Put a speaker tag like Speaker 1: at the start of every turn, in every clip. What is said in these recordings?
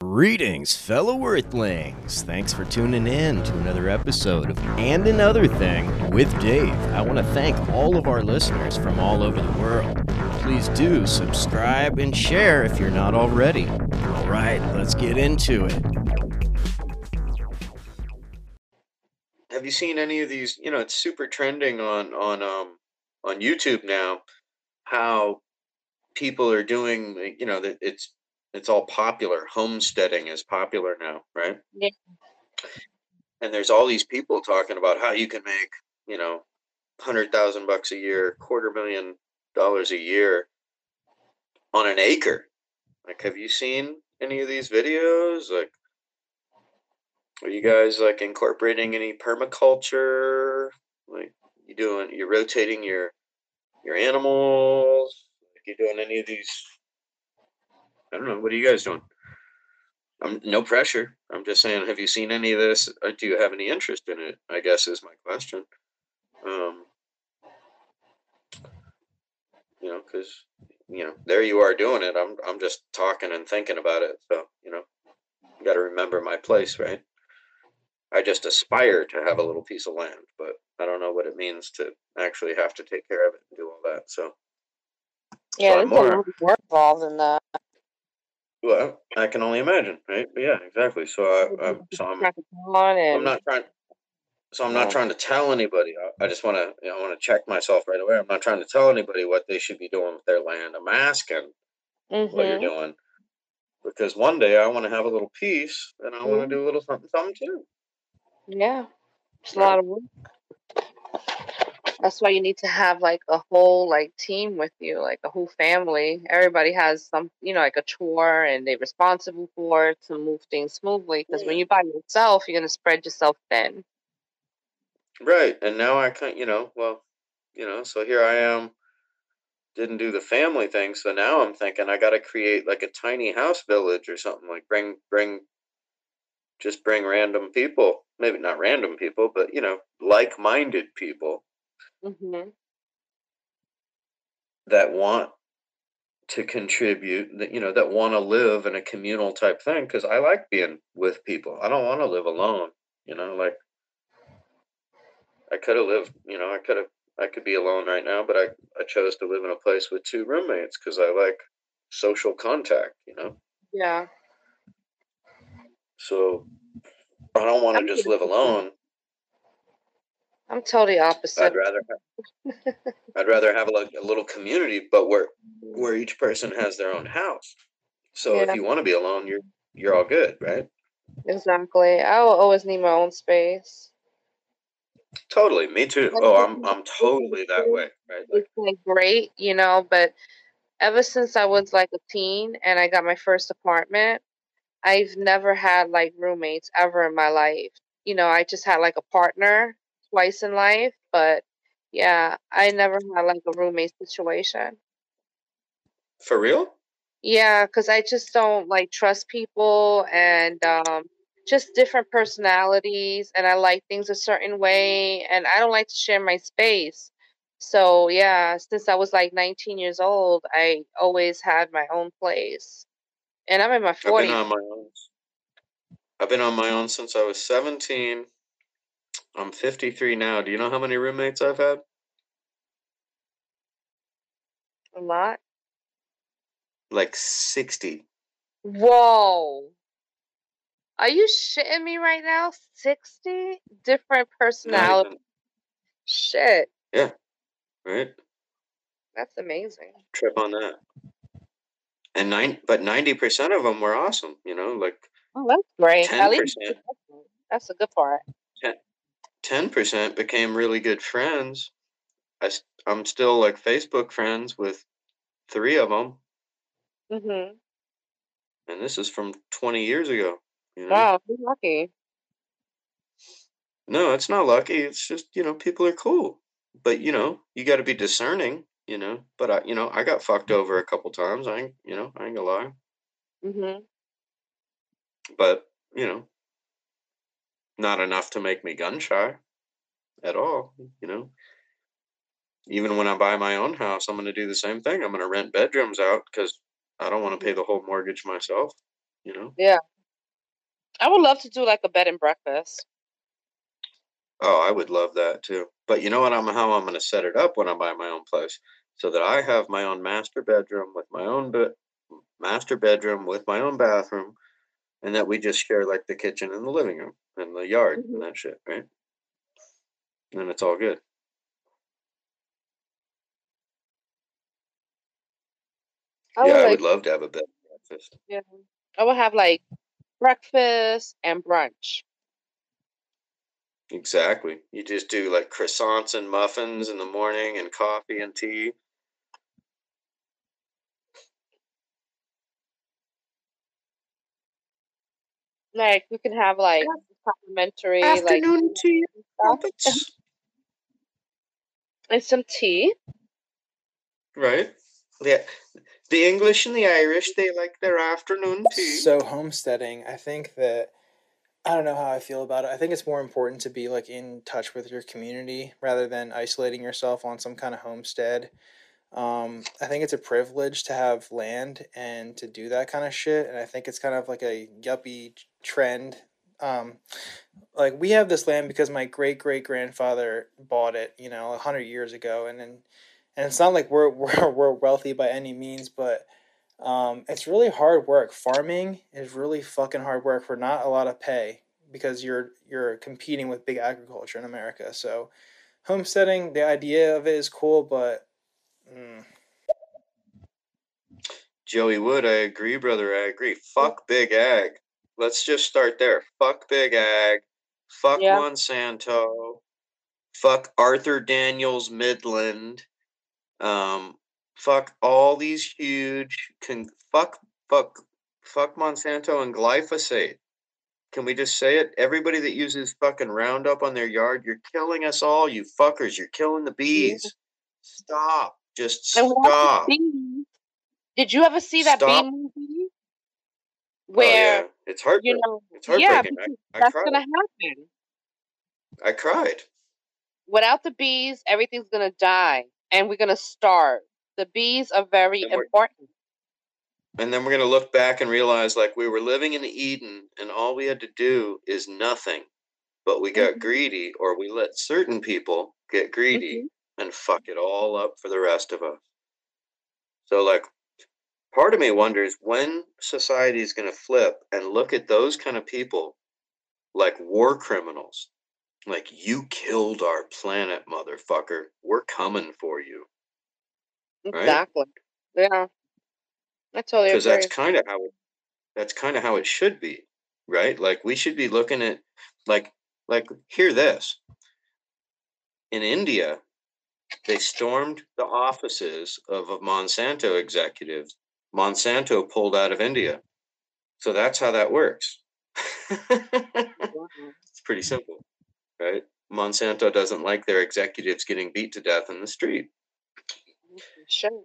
Speaker 1: Greetings, fellow Earthlings. Thanks for tuning in to another episode of And Another Thing with Dave. I want to thank all of our listeners from all over the world. Please do subscribe and share if you're not already. All right, let's get into it.
Speaker 2: Have you seen any of these? You know, it's super trending on on um on YouTube now. How people are doing? You know, that it's it's all popular. Homesteading is popular now, right?
Speaker 3: Yeah.
Speaker 2: And there's all these people talking about how you can make, you know, hundred thousand bucks a year, quarter million dollars a year on an acre. Like, have you seen any of these videos? Like, are you guys like incorporating any permaculture? Like, you doing? You're rotating your your animals? Like, you doing any of these I don't know. What are you guys doing? I'm no pressure. I'm just saying, have you seen any of this? Or do you have any interest in it? I guess is my question. Um, you know, because you know, there you are doing it. I'm I'm just talking and thinking about it. So you know, you got to remember my place, right? I just aspire to have a little piece of land, but I don't know what it means to actually have to take care of it and do all that. So
Speaker 3: Yeah,
Speaker 2: So
Speaker 3: there's
Speaker 2: I'm
Speaker 3: a
Speaker 2: more-
Speaker 3: lot more involved in that.
Speaker 2: Well, I can only imagine, right? But yeah, exactly. So I, I'm so I'm I'm not trying. So I'm not trying to tell anybody. I, I just want to, you know, I want to check myself right away. I'm not trying to tell anybody what they should be doing with their land. I'm asking what you're
Speaker 3: Mhm.
Speaker 2: doing because one day I want to have a little piece and I want to do a little something, something too.
Speaker 3: Yeah, it's a lot of work. That's why you need to have like a whole like team with you, like a whole family. Everybody has some, you know, like a chore, and they're responsible for it to move things smoothly. Because when you by yourself, you're gonna spread yourself thin.
Speaker 2: Right. And now I can't, you know, well, you know, so here I am. Didn't do the family thing, so now I'm thinking I got to create like a tiny house village or something. Like bring bring just bring random people, maybe not random people, but you know, like-minded people
Speaker 3: hmm
Speaker 2: that want to contribute that you know that want to live in a communal type thing because i like being with people. I don't want to live alone you know like i could have lived you know i could have i could be alone right now but i i chose to live in a place with two roommates because i like social contact you know?
Speaker 3: Yeah.
Speaker 2: so i don't want to just live alone
Speaker 3: I'm totally opposite.
Speaker 2: i'd rather have, i'd rather have like a little community but where where each person has their own house so
Speaker 3: Yeah.
Speaker 2: if you want to be alone you're you're all good right
Speaker 3: Exactly. I will always need my own space.
Speaker 2: Totally, me too. Oh, I'm I'm totally that way, right? Like,
Speaker 3: it's like great, you know, but ever since I was like a teen and I got my first apartment, I've never had like roommates ever in my life. You know, I just had like a partner twice in life, but yeah, I never had like a roommate situation.
Speaker 2: for real?
Speaker 3: Yeah, because I just don't like trust people and um, just different personalities, and I like things a certain way, and I don't like to share my space. So yeah, since I was like 19 years old, I always had my own place, and I'm in my 40s.
Speaker 2: I've been on my own. I've been on my own since I was 17. I'm 53 now. Do you know how many roommates I've had?
Speaker 3: A lot.
Speaker 2: Like 60.
Speaker 3: Whoa. Are you shitting me right now? 60 different personalities. Shit,
Speaker 2: right?
Speaker 3: that's amazing.
Speaker 2: Trip on that. And nine, but 90% of them were awesome. You know, like
Speaker 3: Oh, that's great. At least
Speaker 2: 10%,
Speaker 3: that's a good part.
Speaker 2: 10% became really good friends. I'm still like Facebook friends with three of them,
Speaker 3: Mm-hmm.
Speaker 2: and this is from 20 years ago. You know?
Speaker 3: Wow, you're lucky.
Speaker 2: No, it's not lucky. It's just, you know, people are cool. But, you know, you got to be discerning, you know. But, I, you know, I got fucked over a couple times. I ain't, you know, I ain't gonna lie.
Speaker 3: Mm-hmm.
Speaker 2: But, you know, not enough to make me gun shy at all, you know. Even when I buy my own house, I'm going to do the same thing. I'm going to rent bedrooms out because I don't want to pay the whole mortgage myself. You know?
Speaker 3: Yeah. I would love to do like a bed and breakfast.
Speaker 2: Oh, I would love that too. But you know what? I'm how I'm going to set it up when I buy my own place, so that I have my own master bedroom with my own bed, master bedroom with my own bathroom, and that we just share like the kitchen and the living room and the yard
Speaker 3: Mhm.
Speaker 2: and that shit, right? And it's all good.
Speaker 3: I
Speaker 2: yeah,
Speaker 3: would
Speaker 2: I
Speaker 3: like
Speaker 2: would love to have a bed breakfast.
Speaker 3: yeah. I would have like breakfast and brunch.
Speaker 2: Exactly. You just do like croissants and muffins in the morning and coffee and tea.
Speaker 3: Like we can have like complimentary like
Speaker 2: Afternoon tea and
Speaker 3: stuff and some tea.
Speaker 2: Right. Yeah. The English and the Irish, they like their afternoon tea.
Speaker 4: So homesteading, I think that I don't know how I feel about it. I think it's more important to be like in touch with your community rather than isolating yourself on some kind of homestead. Um, I think it's a privilege to have land and to do that kind of shit, and I think it's kind of like a yuppie trend. Um, like we have this land because my great great grandfather bought it, you know, a hundred years ago, and then and it's not like we're we're we're wealthy by any means, but um, it's really hard work. Farming is really fucking hard work for not a lot of pay because you're you're competing with big agriculture in America. So homesteading, the idea of it is cool, but mm,
Speaker 2: Joey Wood, I agree, brother. I agree. Fuck big ag. Let's just start there. Fuck big ag. Fuck
Speaker 3: Yeah.
Speaker 2: Monsanto. Fuck Archer Daniels Midland. Um, fuck all these huge. Con- fuck, fuck, fuck Monsanto and glyphosate. Can we just say it? Everybody that uses fucking Roundup on their yard, you're killing us all, you fuckers. You're killing the bees. Stop. Just
Speaker 3: And what about
Speaker 2: stop.
Speaker 3: Did you ever see that
Speaker 2: Stop.
Speaker 3: bee movie?
Speaker 2: Oh,
Speaker 3: Where
Speaker 2: yeah. It's heartbreaking.
Speaker 3: you know,
Speaker 2: It's
Speaker 3: yeah,
Speaker 2: heartbreaking.
Speaker 3: because
Speaker 2: I, I
Speaker 3: that's
Speaker 2: cried.
Speaker 3: gonna happen.
Speaker 2: I cried.
Speaker 3: Without the bees, everything's gonna die, and we're gonna starve. The bees are very
Speaker 2: And
Speaker 3: important.
Speaker 2: And then we're going to look back and realize like we were living in Eden and all we had to do is nothing. But we got
Speaker 3: Mhm.
Speaker 2: greedy or we let certain people get greedy
Speaker 3: Mhm.
Speaker 2: And fuck it all up for the rest of us. So like part of me wonders when society is going to flip and look at those kind of people like war criminals. Like you killed our planet, motherfucker. We're coming for you. Right?
Speaker 3: Exactly. Yeah. I totally
Speaker 2: because that's kind of how it that's kind of how it should be right like we should be looking at like like hear this in india they stormed the offices of a monsanto executives monsanto pulled out of india. So that's how that works.
Speaker 3: Mm-hmm.
Speaker 2: It's pretty simple right? Monsanto doesn't like their executives getting beat to death in the street. Mm-hmm.
Speaker 3: Sure.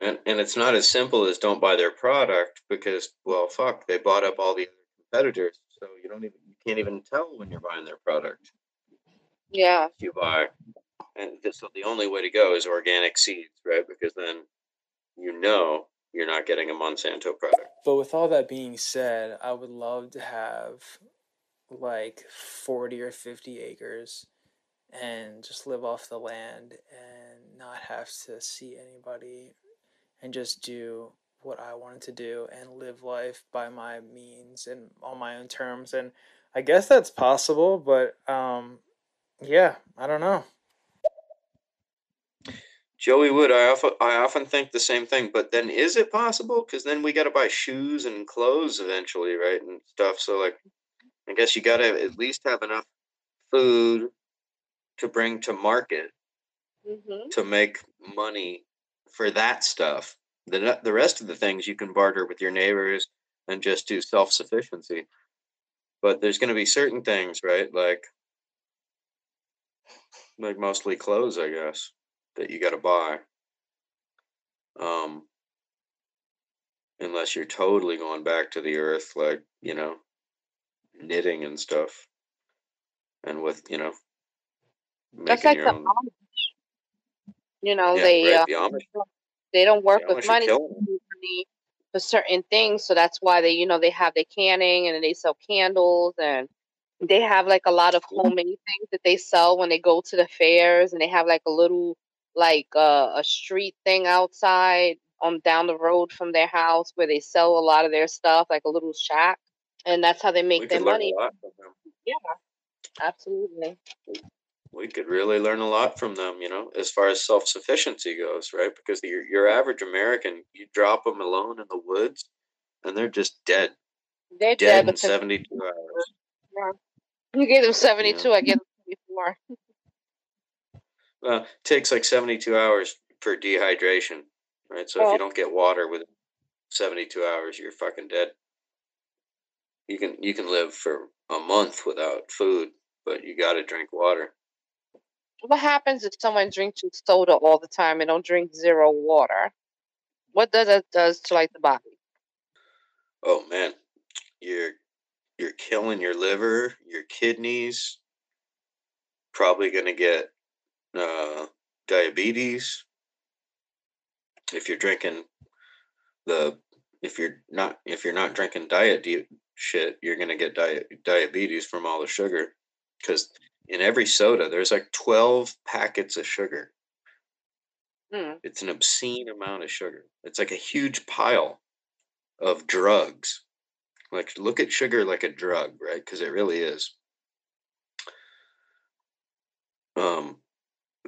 Speaker 2: And and it's not as simple as don't buy their product because well fuck they bought up all the other competitors so you don't even you can't even tell when you're buying their product.
Speaker 3: Yeah.
Speaker 2: you buy and so the only way to go is organic seeds right? Because then you know you're not getting a Monsanto product.
Speaker 4: But with all that being said, I would love to have like forty or fifty acres and just live off the land and not have to see anybody and just do what I wanted to do and live life by my means and on my own terms. And I guess that's possible but um yeah I don't know
Speaker 2: Joey Wood I often I often think the same thing but then is it possible because then we got to buy shoes and clothes eventually right and stuff so like I guess you got to at least have enough food to bring to market
Speaker 3: hmm
Speaker 2: to make money for that stuff. The the rest of the things you can barter with your neighbors and just do self sufficiency. But there's going to be certain things, right? Like like mostly clothes, I guess, that you got to buy. Um unless you're totally going back to the earth like, you know, knitting and stuff. And with, you know,
Speaker 3: That's like the
Speaker 2: own
Speaker 3: Amish. You know,
Speaker 2: Yeah,
Speaker 3: they
Speaker 2: right,
Speaker 3: uh,
Speaker 2: the
Speaker 3: they don't work
Speaker 2: the
Speaker 3: with money.
Speaker 2: killing it.
Speaker 3: money for certain things. So that's why they, you know, they have their canning and they sell candles and they have like a lot of homemade things that they sell when they go to the fairs and they have like a little like uh, a street thing outside on down the road from their house where they sell a lot of their stuff, like a little shack, and that's how they make
Speaker 2: We
Speaker 3: their money.
Speaker 2: a lot from them.
Speaker 3: Yeah, absolutely.
Speaker 2: We could really learn a lot from them, you know, as far as self sufficiency goes, right? Because your your average American, you drop them alone in the woods, and they're just dead,
Speaker 3: They're
Speaker 2: dead
Speaker 3: dead
Speaker 2: in seventy two hours.
Speaker 3: yeah. you gave them seventy two. I gave them seventy four.
Speaker 2: Well, it takes like 72 hours for dehydration, right? So if
Speaker 3: Oh.
Speaker 2: you don't get water within 72 hours, you're fucking dead. You can you can live for a month without food, but you got to drink water.
Speaker 3: What happens if someone drinks soda all the time and don't drink zero water? What does that does to like the body?
Speaker 2: Oh man, you're you're killing your liver, your kidneys. Probably gonna get uh, diabetes if you're drinking the if you're not if you're not drinking diet di- shit, you're gonna get di- diabetes from all the sugar because in every soda there's like 12 packets of sugar.
Speaker 3: Hmm.
Speaker 2: It's an obscene amount of sugar. It's like a huge pile of drugs. Like look at sugar like a drug, right? Because it really is. Um,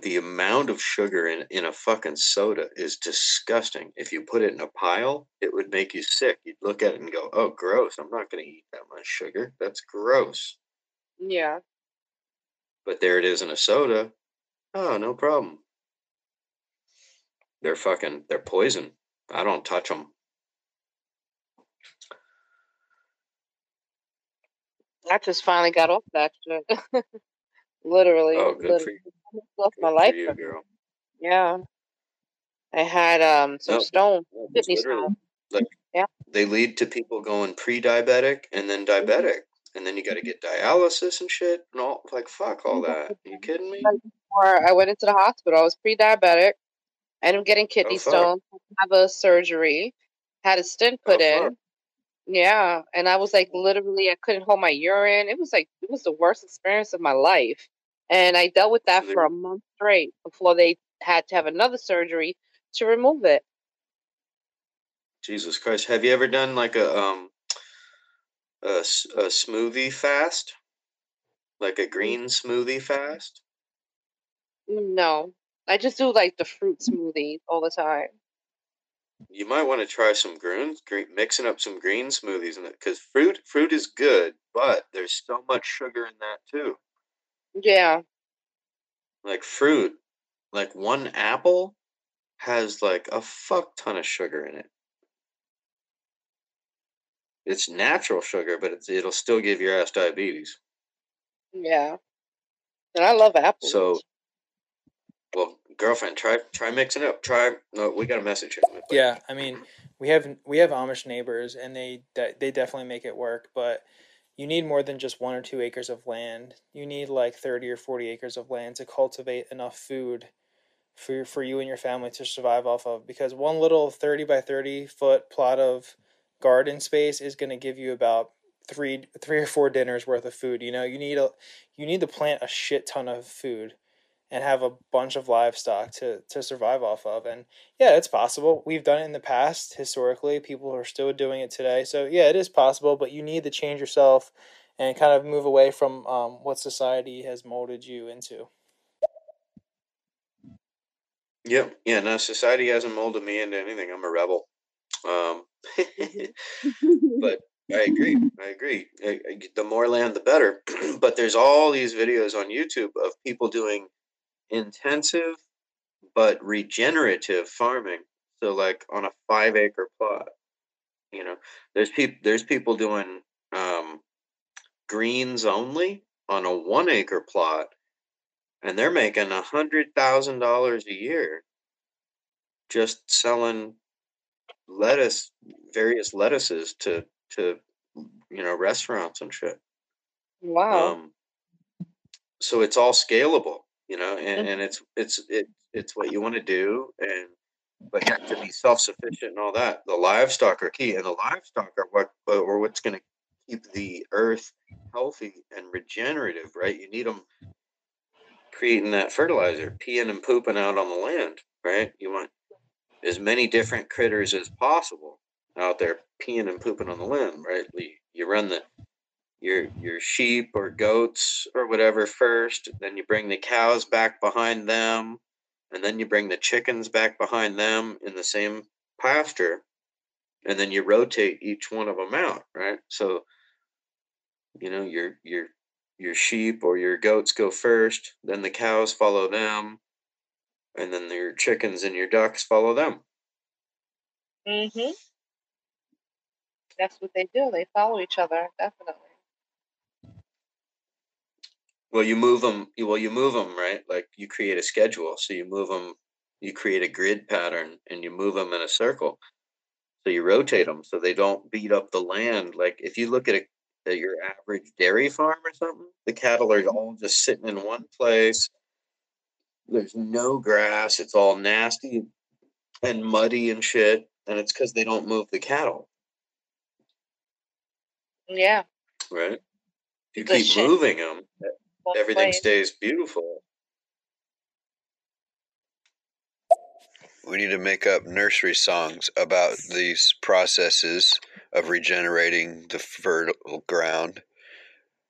Speaker 2: the amount of sugar in in a fucking soda is disgusting. If you put it in a pile, it would make you sick. You'd look at it and go, "Oh, gross! I'm not going to eat that much sugar. That's gross."
Speaker 3: Yeah.
Speaker 2: But there it is in a soda. Oh, no problem. They're fucking. They're poison. I don't touch them.
Speaker 3: I just finally got off that shit. literally.
Speaker 2: Oh, good for
Speaker 3: literally.
Speaker 2: You.
Speaker 3: Lost my life.
Speaker 2: you, girl.
Speaker 3: Yeah. I had um some
Speaker 2: No,
Speaker 3: stone,
Speaker 2: no,
Speaker 3: kidney
Speaker 2: literally
Speaker 3: stone.
Speaker 2: like
Speaker 3: Yeah.
Speaker 2: they lead to people going pre-diabetic and then diabetic, and then you got to get dialysis and shit and all. Like fuck all that. Are you kidding me?
Speaker 3: Or I went into the hospital. I was pre-diabetic. I ended up getting kidney
Speaker 2: Oh,
Speaker 3: stones. Have a surgery. Had a stent put
Speaker 2: Oh,
Speaker 3: in.
Speaker 2: fuck.
Speaker 3: Yeah, and I was like literally I couldn't hold my urine. It was like it was the worst experience of my life. And I dealt with that for a month straight before they had to have another surgery to remove it.
Speaker 2: Jesus Christ. Have you ever done like a um a, a smoothie fast? Like a green smoothie fast?
Speaker 3: No. I just do like the fruit smoothies all the time.
Speaker 2: You might want to try some greens, green, mixing up some green smoothies in it because fruit fruit is good, but there's so much sugar in that too.
Speaker 3: Yeah.
Speaker 2: Like fruit, like one apple has like a fuck ton of sugar in it. It's natural sugar, but it's, it'll still give your ass diabetes.
Speaker 3: Yeah. And I love apples.
Speaker 2: So, well, girlfriend, try try mixing up. Try. No, we got a message here.
Speaker 4: Yeah, I mean, we have we have Amish neighbors, and they de- they definitely make it work. But you need more than just one or two acres of land. You need like thirty or forty acres of land to cultivate enough food for for you and your family to survive off of. Because one little thirty by thirty foot plot of garden space is going to give you about three three or four dinners worth of food. You know, you need a you need to plant a shit ton of food and have a bunch of livestock to to survive off of and yeah it's possible we've done it in the past historically people are still doing it today so yeah it is possible but you need to change yourself and kind of move away from um, what society has molded you into
Speaker 2: Yep. Yeah. No, society hasn't molded me into anything. I'm a rebel. Um, but I agree. I agree. I, I, the more land, the better. but there's all these videos on YouTube of people doing intensive but regenerative farming. So, like on a five acre plot, you know, there's people there's people doing um, greens only on a one acre plot, and they're making a hundred thousand dollars a year just selling lettuce, various lettuces to to you know restaurants and shit.
Speaker 3: wow.
Speaker 2: Um, so it's all scalable, you know, and, and it's it's it it's what you want to do, and but have to be self-sufficient and all that. The livestock are key and the livestock are what or what's going to keep the earth healthy and regenerative right? You need them creating that fertilizer peeing and pooping out on the land right? You want as many different critters as possible out there peeing and pooping on the land right? You run the your your sheep or goats or whatever first then you bring the cows back behind them and then you bring the chickens back behind them in the same pasture and then you rotate each one of them out right? So you know your your your sheep or your goats go first then the cows follow them and then your chickens and your ducks follow them.
Speaker 3: Mhm that's what they do. They follow each other definitely
Speaker 2: well you move them well you move them right? Like you create a schedule. So you move them you create a grid pattern and you move them in a circle. So you rotate them so they don't beat up the land. Like if you look at, a, at your average dairy farm or something the cattle are all just sitting in one place. There's no grass. It's all nasty and muddy and shit and it's because they don't move the cattle.
Speaker 3: Yeah.
Speaker 2: Right? You the keep shit. moving them everything place. stays beautiful.
Speaker 5: We need to make up nursery songs about these processes of regenerating the fertile ground.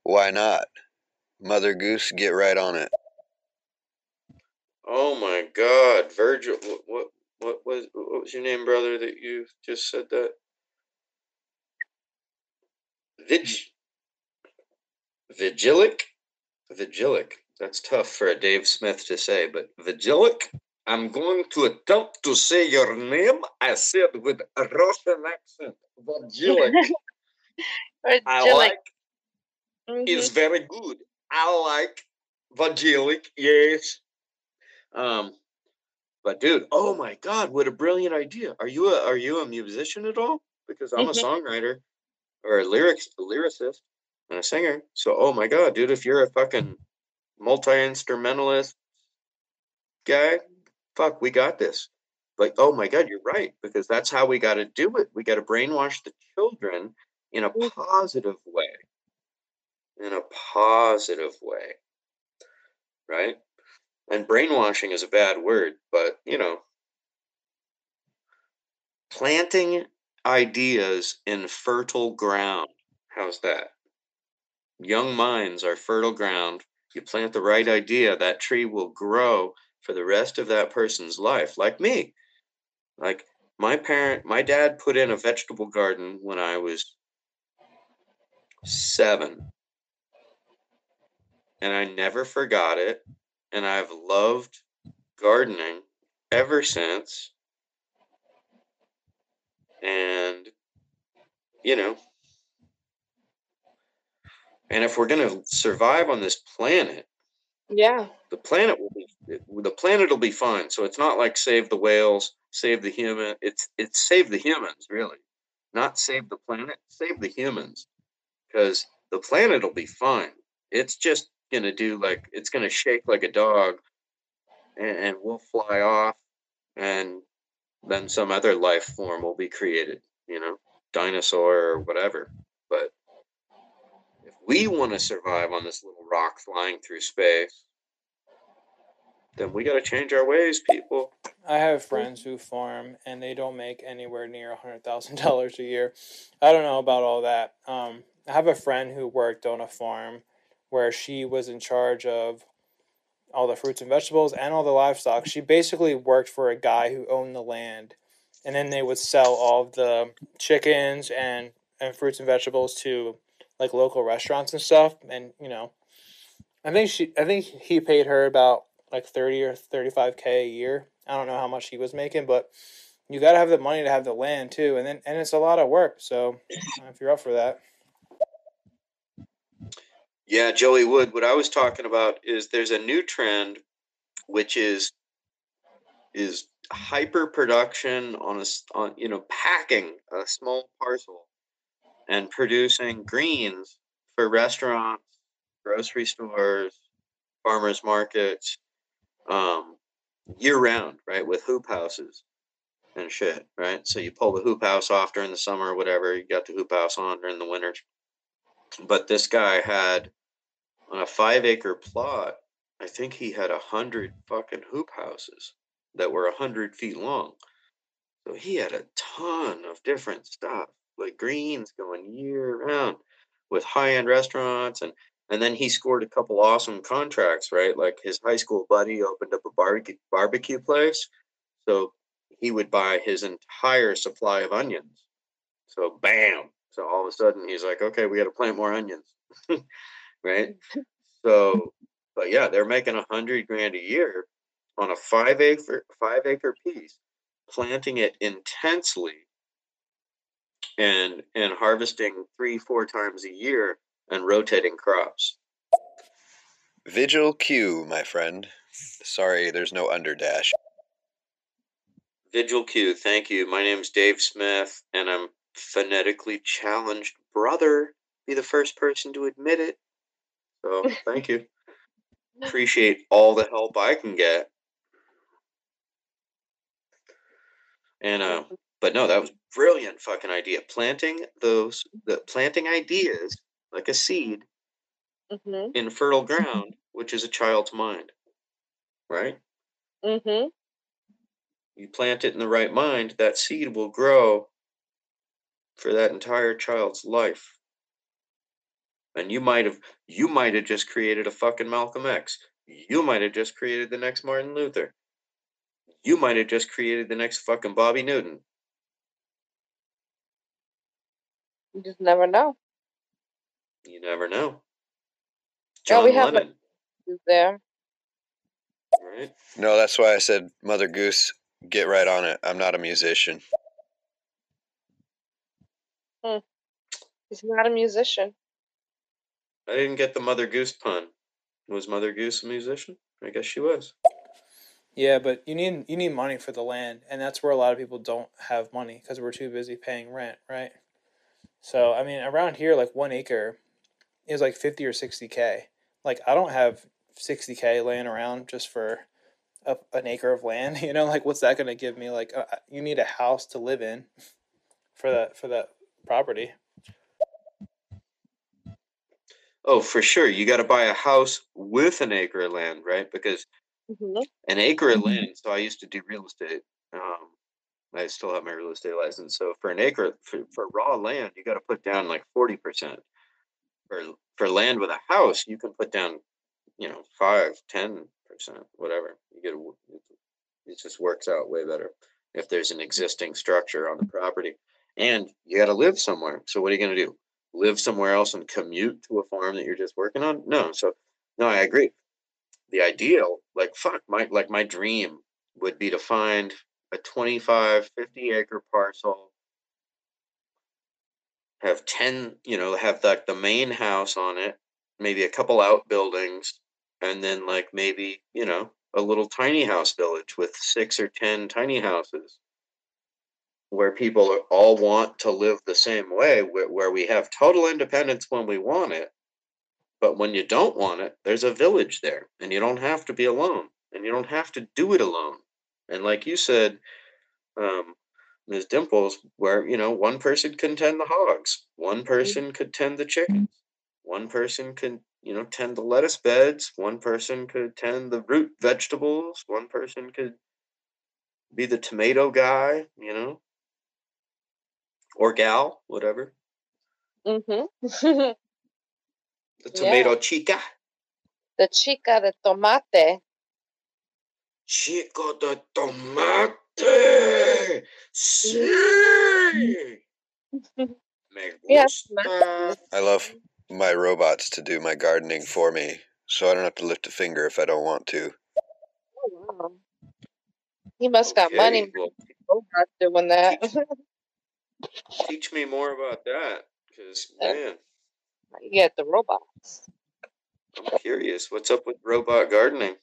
Speaker 5: Why not? Mother Goose, get right on it.
Speaker 2: Oh my God, Virgil! What what what was what was your name, brother? That you just said that. Vig, Vigilic. Vigilic. That's tough for a Dave Smith to say, but Vigilic, I'm going to attempt to say your name. I said with a Russian accent. Vigilic. I like. Mm-hmm. Is very good. I like Vigilic. Yes. Um, but dude, oh my god, what a brilliant idea! Are you a are you a musician at all? Because I'm mm-hmm. a songwriter or a lyrics a lyricist and a singer. So, oh my god, dude, if you're a fucking multi instrumentalist guy, fuck, we got this. Like, oh my god, you're right because that's how we got to do it. We got to brainwash the children in a mm. positive way. In a positive way. Right? And brainwashing is a bad word, but you know, planting ideas in fertile ground. How's that? Young minds are fertile ground. You plant the right idea, that tree will grow for the rest of that person's life, like me. Like my parent, my dad put in a vegetable garden when I was seven. And I never forgot it. And I've loved gardening ever since. And, you know, and if we're going to survive on this planet,
Speaker 3: yeah,
Speaker 2: the planet will be the planet will be fine. So it's not like save the whales, save the human. It's it's save the humans really, not save the planet, save the humans, because the planet will be fine. It's just gonna do like it's gonna shake like a dog, and, and we'll fly off, and then some other life form will be created. You know, dinosaur or whatever. But we want to survive on this little rock flying through space, then we got to change our ways, people.
Speaker 4: I have friends who farm and they don't make anywhere near a hundred thousand dollars a year. I don't know about all that. Um, I have a friend who worked on a farm where she was in charge of all the fruits and vegetables and all the livestock. She basically worked for a guy who owned the land, and then they would sell all the chickens and and fruits and vegetables to like local restaurants and stuff. And you know, I think she, I think he paid her about like thirty or thirty five k a year. I don't know how much he was making, but you got to have the money to have the land too, and then and it's a lot of work. So uh, if you're up for that.
Speaker 2: Yeah, Joey Wood. What I was talking about is there's a new trend, which is is hyper production on a on you know packing a small parcel and producing greens for restaurants, grocery stores, farmers markets, um, year round, right? With hoop houses. and shit, right? So you pull the hoop house off during the summer or whatever, you got the hoop house on during the winter. But this guy had on a five acre plot, I think he had a hundred fucking hoop houses that were a hundred feet long. So he had a ton of different stuff, like greens going year round with high end restaurants and and then he scored a couple awesome contracts, right? Like his high school buddy opened up a barbecue barbecue place. So he would buy his entire supply of onions. So bam. So all of a sudden he's like, okay, we got to plant more onions. right? So, but yeah, they're making a hundred grand a year on a five acre five acre piece, planting it intensely and and harvesting three, four times a year and rotating crops.
Speaker 5: Vigil Q, my friend. Sorry, there's no underdash.
Speaker 2: Vigil Q, thank you. My name's Dave Smith, and I'm phonetically challenged brother. Be the first person to admit it. So thank you. Appreciate all the help I can get. And uh, but no, that was brilliant fucking idea. Planting those the planting ideas like a seed
Speaker 3: Mhm.
Speaker 2: in fertile ground, which is a child's mind. Right?
Speaker 3: Mhm.
Speaker 2: You plant it in the right mind, that seed will grow for that entire child's life. And you might have you might have just created a fucking Malcolm X. You might have just created the next Martin Luther. You might have just created the next fucking Bobby Newton.
Speaker 3: You just never know.
Speaker 2: You never know.
Speaker 3: Yeah,
Speaker 2: John
Speaker 3: we have, like-
Speaker 2: Lennon,
Speaker 3: Who's there?
Speaker 2: right?
Speaker 5: No, that's why I said Mother Goose, get right on it. I'm not a musician. Hmm.
Speaker 3: He's not a musician.
Speaker 2: I didn't get the Mother Goose pun. Was Mother Goose a musician? I guess she was.
Speaker 4: Yeah, but you need you need money for the land, and that's where a lot of people don't have money because we're too busy paying rent, right? So I mean, around here, like one acre is like fifty or sixty k. Like I don't have sixty k laying around just for a, an acre of land. You know, like what's that going to give me? Like uh, you need a house to live in for that for that property.
Speaker 2: Oh, for sure. You got to buy a house with an acre of land, right? Because
Speaker 3: Mhm.
Speaker 2: an acre of land. So I used to do real estate. Um, I still have my real estate license. So for an acre, for, for raw land, you got to put down like forty percent. For for land with a house, you can put down, you know, five, ten percent, whatever. You get a, it just works out way better if there's an existing structure on the property, and you got to live somewhere. So what are you going to do? Live somewhere else and commute to a farm that you're just working on? No. So no, I agree the ideal like fuck my like my dream would be to find a 25 50 acre parcel have 10 you know have like the main house on it maybe a couple outbuildings and then like maybe you know a little tiny house village with six or ten tiny houses where people all want to live the same way where, where we have total independence when we want it but when you don't want it, there's a village there, and you don't have to be alone, and you don't have to do it alone. And like you said, um, Ms. Dimples, where you know one person can tend the hogs, one person could tend the chickens, one person could you know tend the lettuce beds, one person could tend the root vegetables, one person could be the tomato guy, you know, or gal, whatever,
Speaker 3: Mhm.
Speaker 2: the
Speaker 3: Yeah.
Speaker 2: tomato chica.
Speaker 3: the chica de tomate.
Speaker 2: Chico de tomate. Mm-hmm. Sí. Me
Speaker 3: Yes,
Speaker 2: gusta.
Speaker 5: I love my robots to do my gardening for me, so I don't have to lift a finger if I don't want to.
Speaker 3: Oh, wow. He must got money
Speaker 2: Okay, well,
Speaker 3: doing that.
Speaker 2: teach me more about that, because man,
Speaker 3: you get the robots.
Speaker 2: I'm curious. What's up with robot gardening?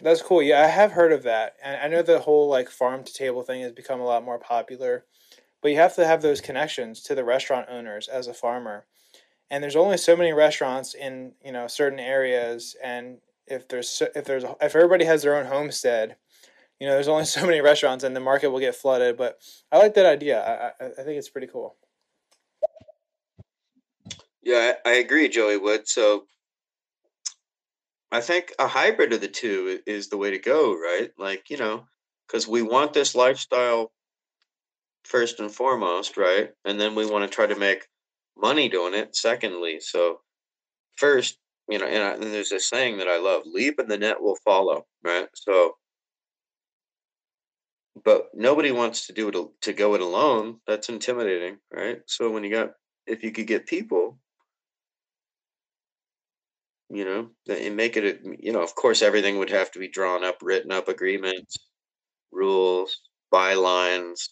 Speaker 4: That's cool. Yeah, I have heard of that. And I know the whole like farm to table thing has become a lot more popular. But you have to have those connections to the restaurant owners as a farmer. And there's only so many restaurants in, you know, certain areas and if there's if there's if everybody has their own homestead, you know, there's only so many restaurants and the market will get flooded. But I like that idea. I, I, I think it's pretty cool.
Speaker 2: Yeah, I, I agree, Joey Wood. So I think a hybrid of the two is the way to go, right? Like, you know, because we want this lifestyle first and foremost, right? And then we want to try to make money doing it, secondly. So, first, you know, and, I, and there's this saying that I love leap and the net will follow, right? So, but nobody wants to do it to go it alone. That's intimidating, right? So, when you got, if you could get people, you know, and make it, a, you know, of course, everything would have to be drawn up, written up, agreements, rules, bylines,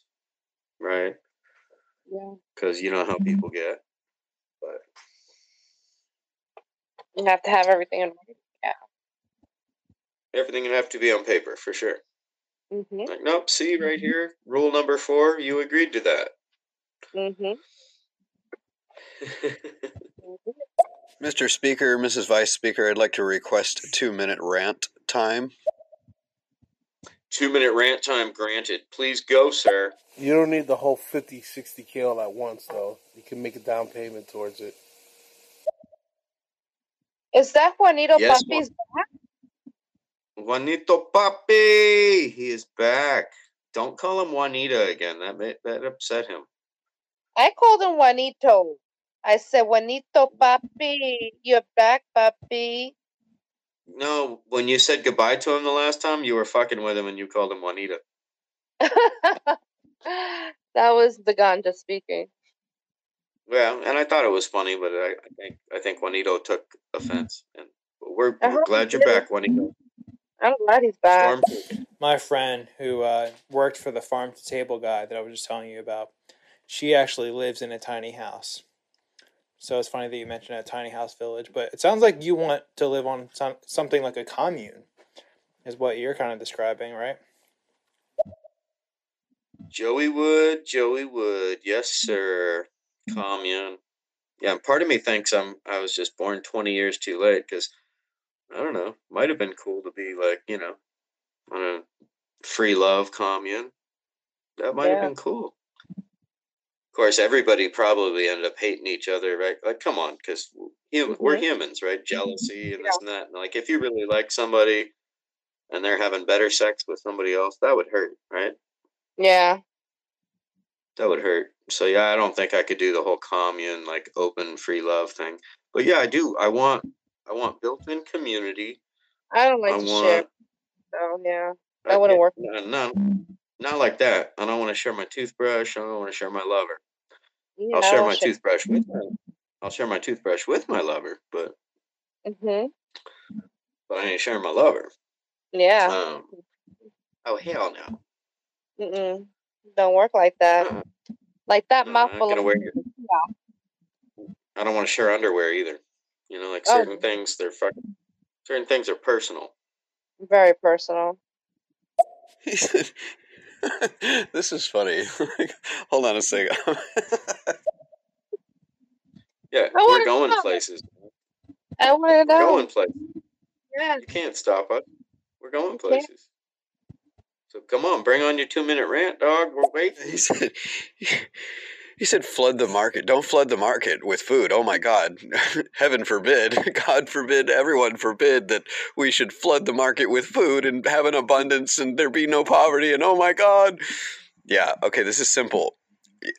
Speaker 2: right?
Speaker 3: Yeah.
Speaker 2: Because you know how people get. But
Speaker 3: You have to have everything in writing. Yeah.
Speaker 2: Everything would have to be on paper for sure.
Speaker 3: Mhm.
Speaker 2: Like, nope, see right here, rule number four, you agreed to that.
Speaker 3: Mhm.
Speaker 5: Mr. Speaker, Mrs. Vice Speaker, I'd like to request a two minute rant time.
Speaker 2: Two minute rant time granted. Please go, sir.
Speaker 6: You don't need the whole 50, 60 k all at once, though. You can make a down payment towards it.
Speaker 3: Is that Juanito
Speaker 2: Yes,
Speaker 3: Papi's
Speaker 2: Juanito Papi, he is back. Don't call him Juanita again. That made, that upset him.
Speaker 3: I called him Juanito. I said, Juanito Papi, you're back, Papi.
Speaker 2: No, when you said goodbye to him the last time, you were fucking with him and you called him Juanita.
Speaker 3: that was the ganja speaking.
Speaker 2: Well, and I thought it was funny, but I, I think I think Juanito took offense. And we're, we're
Speaker 3: hope
Speaker 2: glad you're back, Juanito.
Speaker 3: I'm glad he's back.
Speaker 2: Stormproof.
Speaker 4: My friend who uh, worked for the farm to table guy that I was just telling you about, she actually lives in a tiny house. So it's funny that you mentioned a tiny house village, but it sounds like you want to live on some, something like a commune, is what you're kind of describing, right?
Speaker 2: Joey Wood, Joey Wood, yes sir. Commune. Yeah, and part of me thinks I'm I was just born 20 years too late because I don't know, might have been cool to be like you know on a free love commune. That might have been cool. Of course, everybody probably ended up hating each other, right? Like, come on, because hum- we're
Speaker 3: Mhm.
Speaker 2: humans, right? Jealousy and this and that. And like, if you really like somebody and they're having better sex with somebody else, that would hurt, right?
Speaker 3: Yeah.
Speaker 2: That would hurt. So yeah, I don't think I could do the whole commune like open free love thing. But yeah, I do. I want I want built-in community.
Speaker 3: I don't like
Speaker 2: I
Speaker 3: to share.
Speaker 2: want
Speaker 3: So, yeah.
Speaker 2: I-
Speaker 3: That wouldn't work.
Speaker 2: No, no, not like that. I don't want to share my toothbrush. I don't want to share my lover.
Speaker 3: Yeah,
Speaker 2: I'll
Speaker 3: I
Speaker 2: share my toothbrush with my, I'll share my toothbrush with my lover, but
Speaker 3: hmm
Speaker 2: but I ain't sharing my lover.
Speaker 3: Yeah.
Speaker 2: Um, oh hell no!
Speaker 3: Mm-mm. Don't work like that.
Speaker 2: Uh-uh.
Speaker 3: Like that
Speaker 2: No,
Speaker 3: mouthful of
Speaker 2: your, I don't want to share underwear either. You know, like
Speaker 3: Oh.
Speaker 2: certain things, they're fucking. Certain things are personal.
Speaker 3: very personal.
Speaker 5: He said, this is funny. Hold on a second.
Speaker 2: Yeah, we're going
Speaker 3: know.
Speaker 2: places.
Speaker 3: I want to
Speaker 2: We're
Speaker 3: know.
Speaker 2: going places.
Speaker 3: Yeah.
Speaker 2: You can't stop us. We're going places. So come on, bring on your two minute rant, dog. We're waiting.
Speaker 5: he said, he said, flood the market. Don't flood the market with food. Oh my God. Heaven forbid. God forbid. Everyone forbid that we should flood the market with food and have an abundance and there be no poverty. And oh my God. Yeah. Okay. This is simple.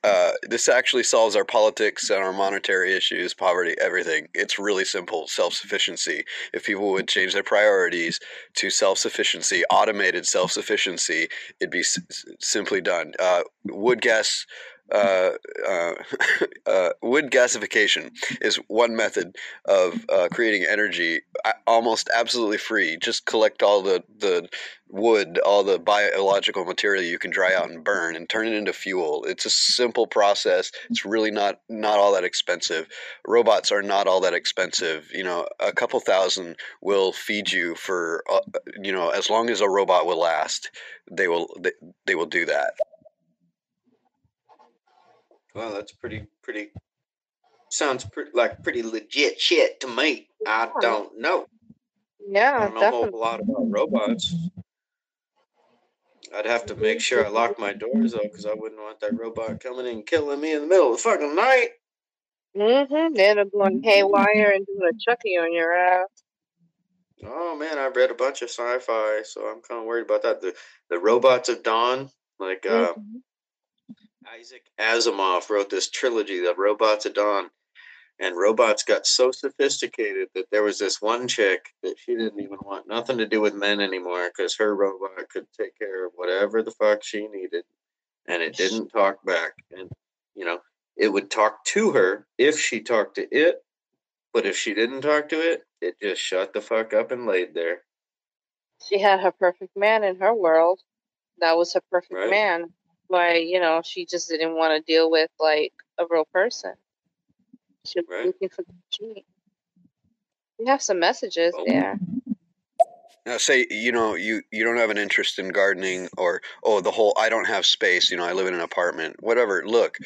Speaker 5: Uh, this actually solves our politics and our monetary issues, poverty, everything. It's really simple self sufficiency. If people would change their priorities to self sufficiency, automated self sufficiency, it'd be s- simply done. Uh, gas. Uh, uh, uh, wood gasification is one method of uh, creating energy almost absolutely free. Just collect all the, the wood, all the biological material you can dry out and burn and turn it into fuel. It's a simple process. It's really not not all that expensive. Robots are not all that expensive. You know, a couple thousand will feed you for uh, you know as long as a robot will last. They will they, they will do that.
Speaker 2: Well, that's pretty pretty. Sounds pretty like pretty legit shit to me. I don't know. I don't know a whole lot about robots. I'd have to make sure I lock my doors though, because I wouldn't want that robot coming in and killing me in the middle of the fucking night.
Speaker 3: Mm-hmm. End up going haywire and doing a Chucky on your ass.
Speaker 2: Oh man, I've read a bunch of sci-fi, so I'm kind of worried about that. The the robots of dawn, like uh,
Speaker 3: Mhm.
Speaker 2: Isaac Asimov wrote this trilogy, The Robots of Dawn, and robots got so sophisticated that there was this one chick that she didn't even want nothing to do with men anymore because her robot could take care of whatever the fuck she needed, and it didn't talk back, and you know it would talk to her if she talked to it, but if she didn't talk to it, it just shut the fuck up and laid there.
Speaker 3: She had her perfect man in her world. That was her perfect
Speaker 2: Right.
Speaker 3: man. Why, you know, she just didn't want to deal with like a real person. She was
Speaker 2: Right.
Speaker 3: looking for the machine. We have some messages
Speaker 2: Oh.
Speaker 3: there.
Speaker 5: Now, say you know you you don't have an interest in gardening, or oh, the whole I don't have space. You know, I live in an apartment. Whatever. Look,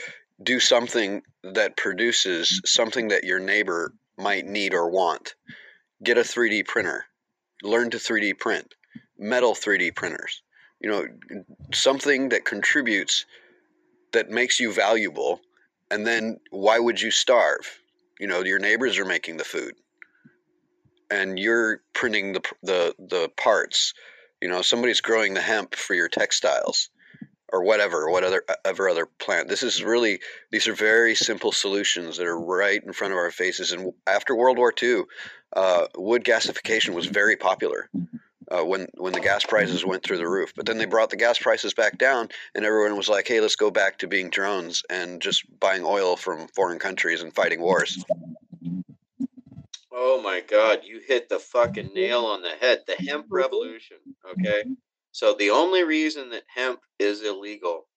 Speaker 5: do something that produces something that your neighbor might need or want. Get a 3D printer. Learn to 3D print. Metal 3D printers. You know, something that contributes, that makes you valuable, and then why would you starve? You know, your neighbors are making the food and you're printing the the the parts. You know, somebody's growing the hemp for your textiles or whatever, what other ever other plant. This is really these are very simple solutions that are right in front of our faces. And after World War II, uh, wood gasification was very popular. Uh, when when the gas prices went through the roof, but then they brought the gas prices back down, and everyone was like, "Hey, let's go back to being drones and just buying oil from foreign countries and fighting wars."
Speaker 2: Oh my god, you hit the fucking nail on the head. The hemp revolution, okay? So the only reason that hemp is illegal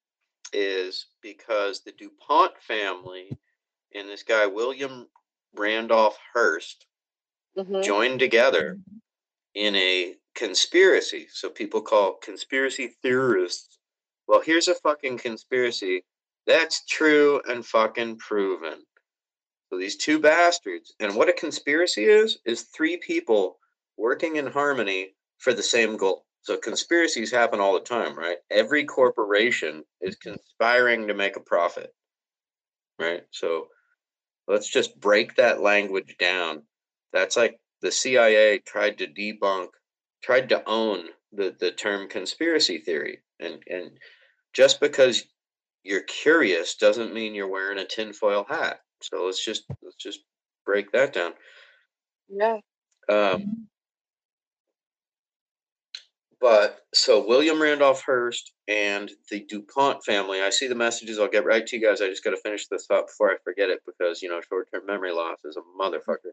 Speaker 2: is because the DuPont family and this guy William Randolph Hearst
Speaker 3: hmm
Speaker 2: joined together in a conspiracy. So people call conspiracy theorists. Well, here's a fucking conspiracy that's true and fucking proven. So these two bastards, and what a conspiracy is, is three people working in harmony for the same goal. So conspiracies happen all the time, right? Every corporation is conspiring to make a profit, right? So let's just break that language down. That's like the CIA tried to debunk, tried to own the, the term conspiracy theory. And and just because you're curious doesn't mean you're wearing a tinfoil hat. So let's just let's just break that down.
Speaker 3: Yeah.
Speaker 2: Um, but so William Randolph Hearst and the DuPont family, I see the messages. I'll get right to you guys. I just got to finish this thought before I forget it because, you know, short term memory loss is a motherfucker.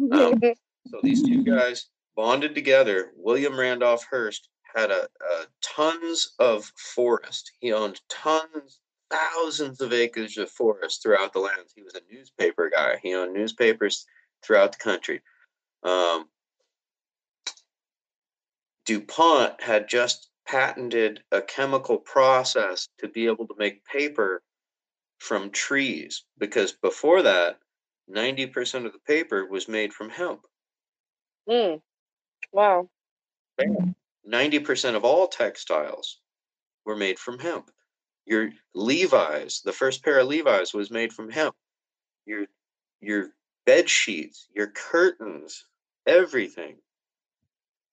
Speaker 2: Um, So these two guys bonded together. William Randolph Hearst had a, a tons of forest. He owned tons, thousands of acres of forest throughout the lands. He was a newspaper guy. He owned newspapers throughout the country. Um, DuPont had just patented a chemical process to be able to make paper from trees because before that, 90% of the paper was made from hemp.
Speaker 3: Mm. Wow.
Speaker 2: 90% of all textiles were made from hemp. Your Levi's, the first pair of Levi's was made from hemp. Your your bed sheets, your curtains, everything.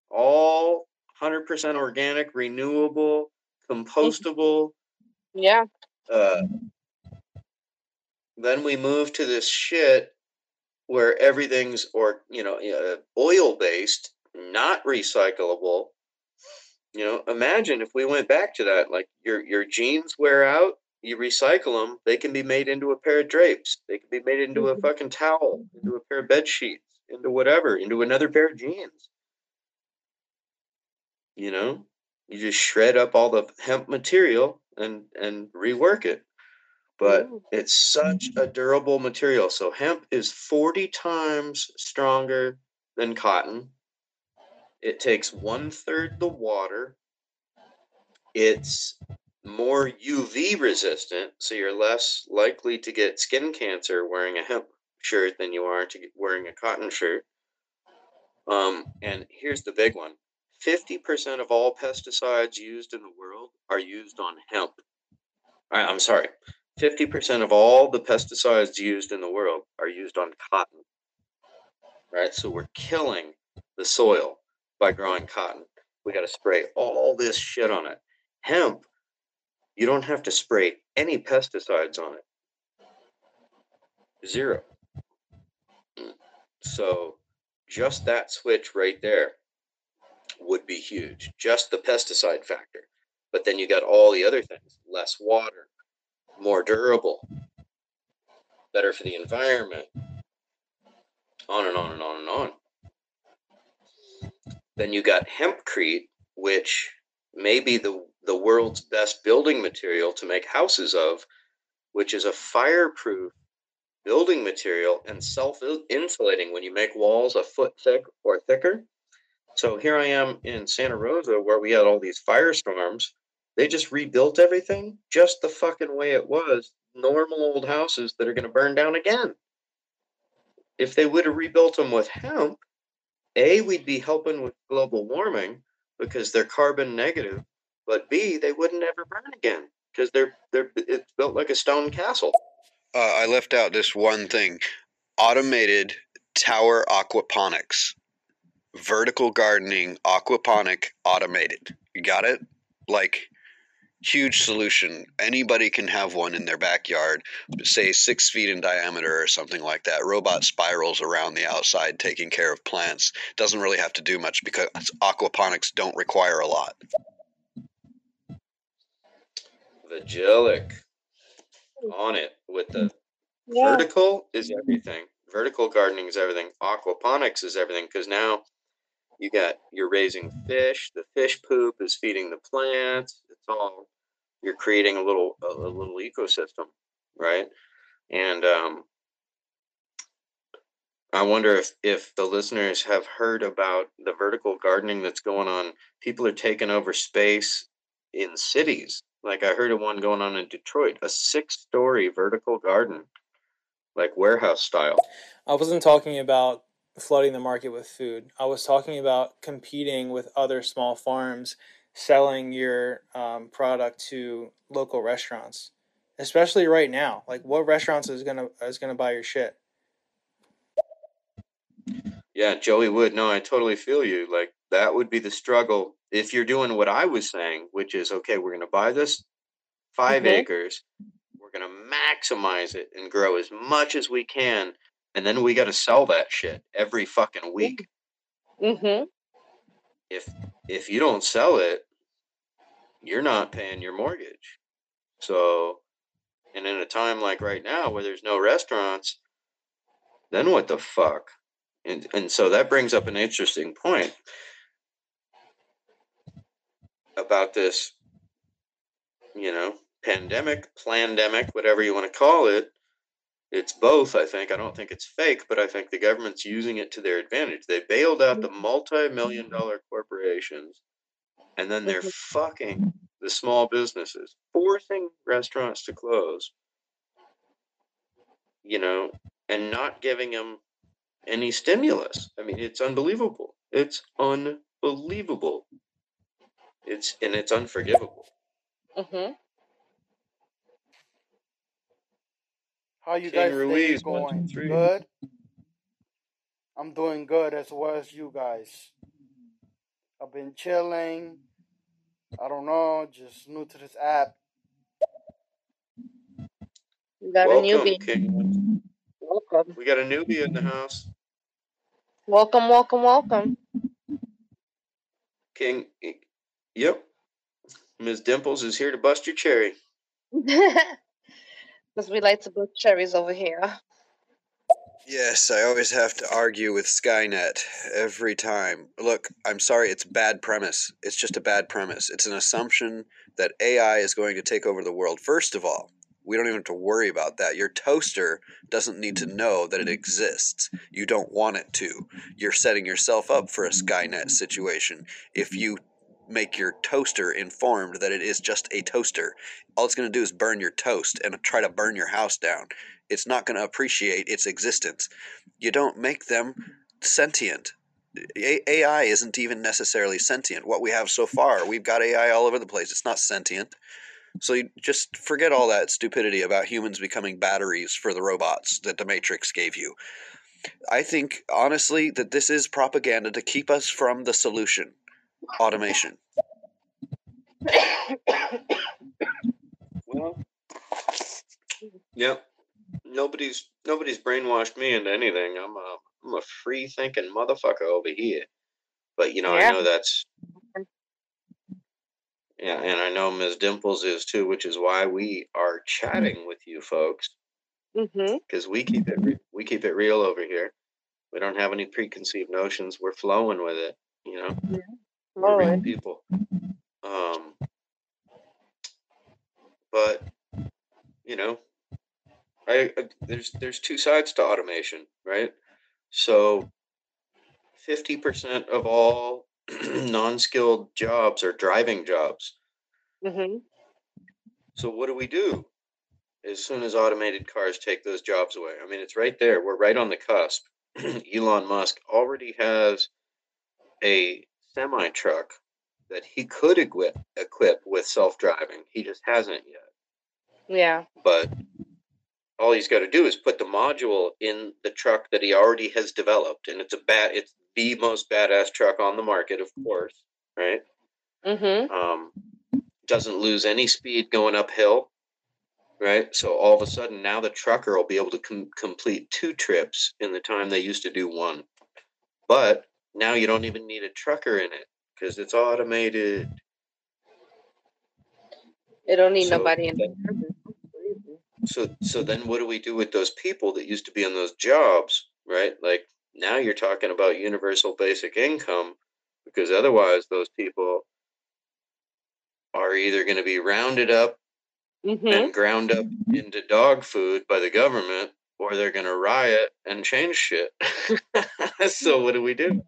Speaker 2: All 100% organic, renewable, compostable.
Speaker 3: Yeah.
Speaker 2: Uh, then we move to this shit where everything's or you know uh, oil based, not recyclable. You know, imagine if we went back to that. Like your your jeans wear out, you recycle them. They can be made into a pair of drapes. They can be made into a
Speaker 3: Mhm.
Speaker 2: fucking towel, into a pair of bed sheets, into whatever, into another pair of jeans. You know, you just shred up all the hemp material and and rework it but it's such a durable material. So hemp is 40 times stronger than cotton. It takes one third the water. It's more UV resistant, so you're less likely to get skin cancer wearing a hemp shirt than you are to get wearing a cotton shirt. Um, and here's the big one 50% of all pesticides used in the world are used on hemp. I, I'm sorry, 50% of all the pesticides used in the world are used on cotton. Right? So we're killing the soil by growing cotton. We got to spray all this shit on it. Hemp, you don't have to spray any pesticides on it. Zero. Mm. So just that switch right there would be huge. Just the pesticide factor. But then you got all the other things less water, more durable, better for the environment, on and on and on and on. Then you got hempcrete, which may be the, the world's best building material to make houses of, which is a fireproof building material and self insulating when you make walls a foot thick or thicker. So here I am in Santa Rosa where we had all these firestorms. They just rebuilt everything just the fucking way it was. Normal old houses that are going to burn down again. If they would have rebuilt them with hemp, A, we'd be helping with global warming because they're carbon negative, but B, they wouldn't ever burn again because they're they're it's built like a stone castle.
Speaker 5: Uh, I left out this one thing automated tower aquaponics, vertical gardening, aquaponic, automated. You got it? Like, huge solution. Anybody can have one in their backyard, say six feet in diameter or something like that. Robot spirals around the outside taking care of plants. Doesn't really have to do much because aquaponics don't require a lot.
Speaker 2: Vigilic on it with the
Speaker 3: Yeah.
Speaker 2: vertical is everything. Vertical gardening is everything. Aquaponics is everything because now you got you're raising fish. The fish poop is feeding the plants. It's all you're creating a little a, a little ecosystem, right? And um, I wonder if if the listeners have heard about the vertical gardening that's going on. People are taking over space in cities. Like I heard of one going on in Detroit, a six-story vertical garden, like warehouse style.
Speaker 4: I wasn't talking about flooding the market with food. I was talking about competing with other small farms, selling your um, product to local restaurants, especially right now. Like, what restaurants is gonna is gonna buy your shit?
Speaker 2: Yeah, Joey Wood. No, I totally feel you. Like that would be the struggle if you're doing what I was saying, which is okay, we're going to buy this 5
Speaker 3: Mhm.
Speaker 2: acres, we're going to maximize it and grow as much as we can, and then we got to sell that shit every fucking week.
Speaker 3: Mm-hmm.
Speaker 2: If if you don't sell it, you're not paying your mortgage. So, and in a time like right now where there's no restaurants, then what the fuck? And and so that brings up an interesting point about this, you know, pandemic, pandemic, whatever you want to call it. It's both, I think. I don't think it's fake, but I think the government's using it to their advantage. They bailed out the multi-million dollar corporations and then they're
Speaker 3: Mhm.
Speaker 2: fucking the small businesses, forcing restaurants to close. You know, and not giving them any stimulus. I mean, it's unbelievable. It's unbelievable. It's and it's unforgivable.
Speaker 3: Mm-hmm.
Speaker 6: How you
Speaker 2: King
Speaker 6: guys
Speaker 2: Ruiz,
Speaker 6: stay
Speaker 2: one, two,
Speaker 6: going? Good. I'm doing good as well as you guys. I've been chilling. I don't know, just new to this app.
Speaker 3: We got a
Speaker 2: Welcome,
Speaker 3: newbie.
Speaker 2: King.
Speaker 3: Welcome.
Speaker 2: We got a newbie in the house.
Speaker 3: Welcome, welcome, welcome.
Speaker 2: King. Yep. Ms. Dimples is here to bust your cherry.
Speaker 3: Because we like to bust cherries over here.
Speaker 5: Yes, I always have to argue with Skynet every time. Look, I'm sorry, it's bad premise. It's just a bad premise. It's an assumption that AI is going to take over the world. First of all, we don't even have to worry about that. Your toaster doesn't need to know that it exists. You don't want it to. You're setting yourself up for a Skynet situation if you make your toaster informed that it is just a toaster. All it's going to do is burn your toast and try to burn your house down it's not going to appreciate its existence. You don't make them sentient. A- AI isn't even necessarily sentient. What we have so far, we've got AI all over the place. It's not sentient. So you just forget all that stupidity about humans becoming batteries for the robots that the Matrix gave you. I think honestly that this is propaganda to keep us from the solution, automation.
Speaker 2: Well, yep. Nobody's nobody's brainwashed me into anything. I'm a I'm a free thinking motherfucker over here. But you know,
Speaker 3: Yeah.
Speaker 2: I know that's yeah, and I know Ms. Dimples is too, which is why we are chatting with you folks
Speaker 3: Mhm.
Speaker 2: because we keep it re- we keep it real over here. We don't have any preconceived notions. We're flowing with it, you know. We're
Speaker 3: Lord.
Speaker 2: people. Um, but you know, I, I there's there's two sides to automation, right? So, fifty percent of all non-skilled jobs are driving jobs.
Speaker 3: Mm-hmm.
Speaker 2: So what do we do as soon as automated cars take those jobs away? I mean, it's right there. We're right on the cusp. Elon Musk already has a semi truck that he could equip equip with self-driving. He just hasn't yet.
Speaker 3: Yeah.
Speaker 2: But all he's got to do is put the module in the truck that he already has developed, and it's a bad. It's the most badass truck on the market, of course, right?
Speaker 3: Mm-hmm.
Speaker 2: Um, doesn't lose any speed going uphill, right? So all of a sudden, now the trucker will be able to com- complete two trips in the time they used to do one. But now you don't even need a trucker in it because it's automated.
Speaker 3: They don't need
Speaker 2: So
Speaker 3: nobody in
Speaker 2: So so then what do we do with those people that used to be in those jobs, right? Like now you're talking about universal basic income because otherwise those people are either going to be rounded up
Speaker 3: Mhm.
Speaker 2: and ground up into dog food by the government or they're going to riot and change shit. so what do we do?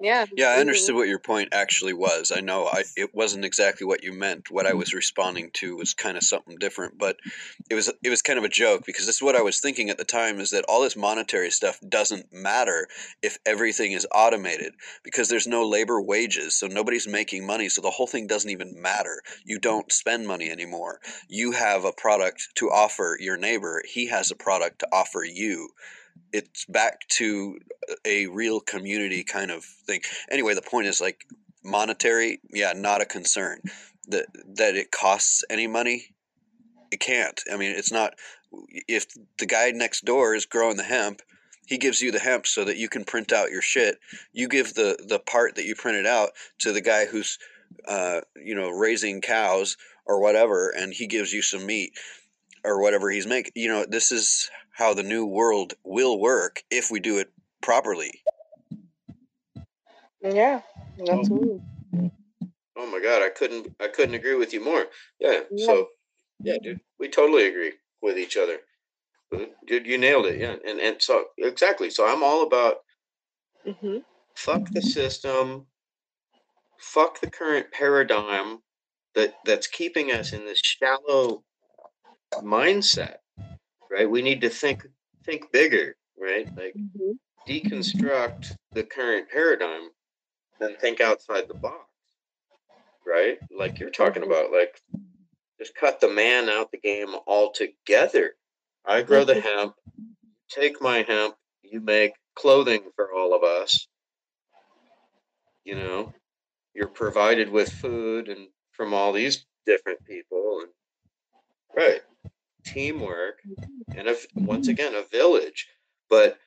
Speaker 3: Yeah.
Speaker 5: Yeah, I
Speaker 3: mhm.
Speaker 5: understood what your point actually was. I know I, it wasn't exactly what you meant. What I was responding to was kind of something different, but it was it was kind of a joke because this is what I was thinking at the time is that all this monetary stuff doesn't matter if everything is automated because there's no labor wages, so nobody's making money, so the whole thing doesn't even matter. You don't spend money anymore. You have a product to offer your neighbor, he has a product to offer you it's back to a real community kind of thing. Anyway, the point is like monetary, yeah, not a concern. That that it costs any money, it can't. I mean, it's not. If the guy next door is growing the hemp, he gives you the hemp so that you can print out your shit. You give the the part that you printed out to the guy who's, uh, you know, raising cows or whatever, and he gives you some meat or whatever he's making. You know, this is how the new world will work if we do it properly.
Speaker 3: Yeah. Absolutely.
Speaker 2: Oh my god, I couldn't I couldn't agree with you more. Yeah.
Speaker 3: Yeah.
Speaker 2: So yeah, dude, we totally agree with each other. Uh, Dude, you nailed it. Yeah. And and so exactly. So I'm all about
Speaker 3: Mhm.
Speaker 2: fuck the system, fuck the current paradigm that that's keeping us in this shallow mindset. Right? We need to think think bigger, right? Like
Speaker 3: Mhm.
Speaker 2: deconstruct the current paradigm and think outside the box right like you're talking
Speaker 3: Mhm.
Speaker 2: about like just cut the man out the game altogether i grow the
Speaker 3: Mhm.
Speaker 2: hemp take my hemp you make clothing for all of us you know you're provided with food and from all these different people and right teamwork mm-hmm. and if once mm-hmm. again a village but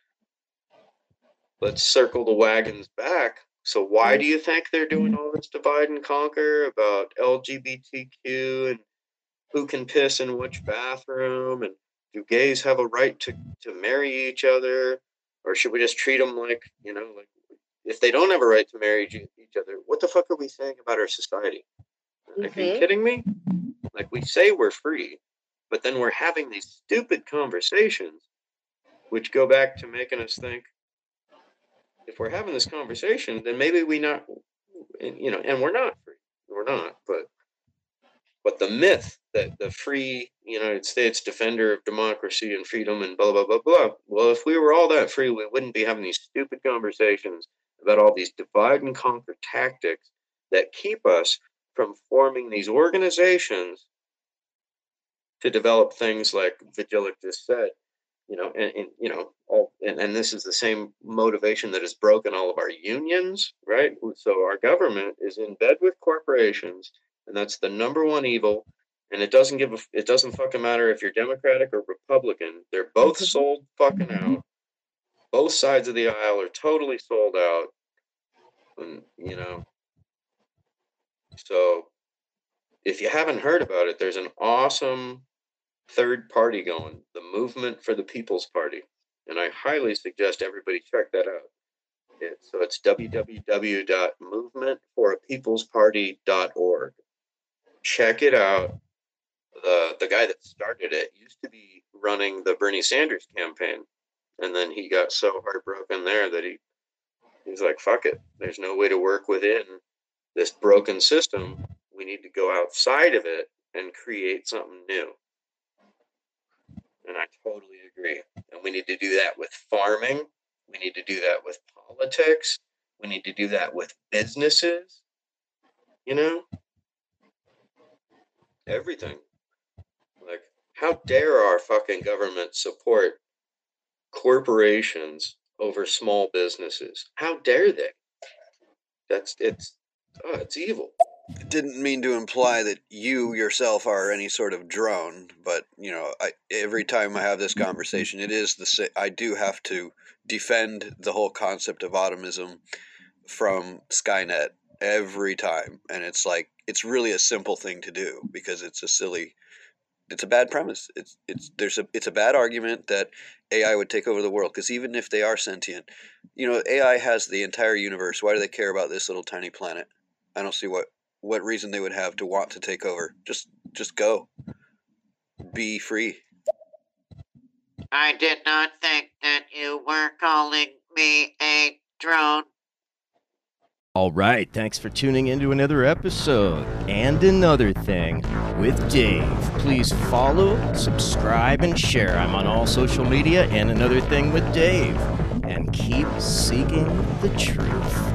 Speaker 2: let's circle the wagons back. So why do you think they're doing mm-hmm. all this divide and conquer about lgbtq and who can piss in which bathroom? And do gays have a right to, to marry each other? Or should we just treat them like you know like if they don't have a right to marry each other what the fuck are we saying about our society? Like are you kidding me? Like we say we're free but then we're having these stupid conversations which go back to making us think if we're having this conversation then maybe we not you know and we're not free. We're not but but the myth that the free united states defender of democracy and freedom and blah blah blah blah well if we were all that free we wouldn't be having these stupid conversations about all these divide and conquer tactics that keep us from forming these organizations to develop things like Vigilic just said, you know, and, and you know, all and, and this is the same motivation that has broken all of our unions, right? So our government is in bed with corporations, and that's the number one evil. And it doesn't give a it doesn't fucking matter if you're Democratic or Republican. They're both mm-hmm. sold fucking out. Both sides of the aisle are totally sold out. And you know, so if you haven't heard about it, there's an awesome third party going, the Movement for the People's Party. And I highly suggest everybody check that out. It, so it's www.movementforapeoplesparty.org. Check it out. The, the guy that started it used to be running the Bernie Sanders campaign. And then he got so heartbroken there that he he's like, fuck it. There's no way to work within this broken system. We need to go outside of it and create something new. And I totally agree. And we need to do that with farming. We need to do that with politics. We need to do that with businesses. You know? Everything. Like, how dare our fucking government support corporations over small businesses? How dare they? That's it's oh, it's evil
Speaker 5: didn't mean to imply that you yourself are any sort of drone, but you know, I, every time I have this conversation, it is the I do have to defend the whole concept of automism from Skynet every time, and it's like it's really a simple thing to do because it's a silly, it's a bad premise. It's it's there's a it's a bad argument that AI would take over the world because even if they are sentient, you know, AI has the entire universe. Why do they care about this little tiny planet? I don't see what what reason they would have to want to take over. Just just go. Be free.
Speaker 7: I did not think that you were calling me a drone.
Speaker 1: All right, thanks for tuning into another episode and another thing with Dave. Please follow, subscribe, and share. I'm on all social media and another thing with Dave. And keep seeking the truth.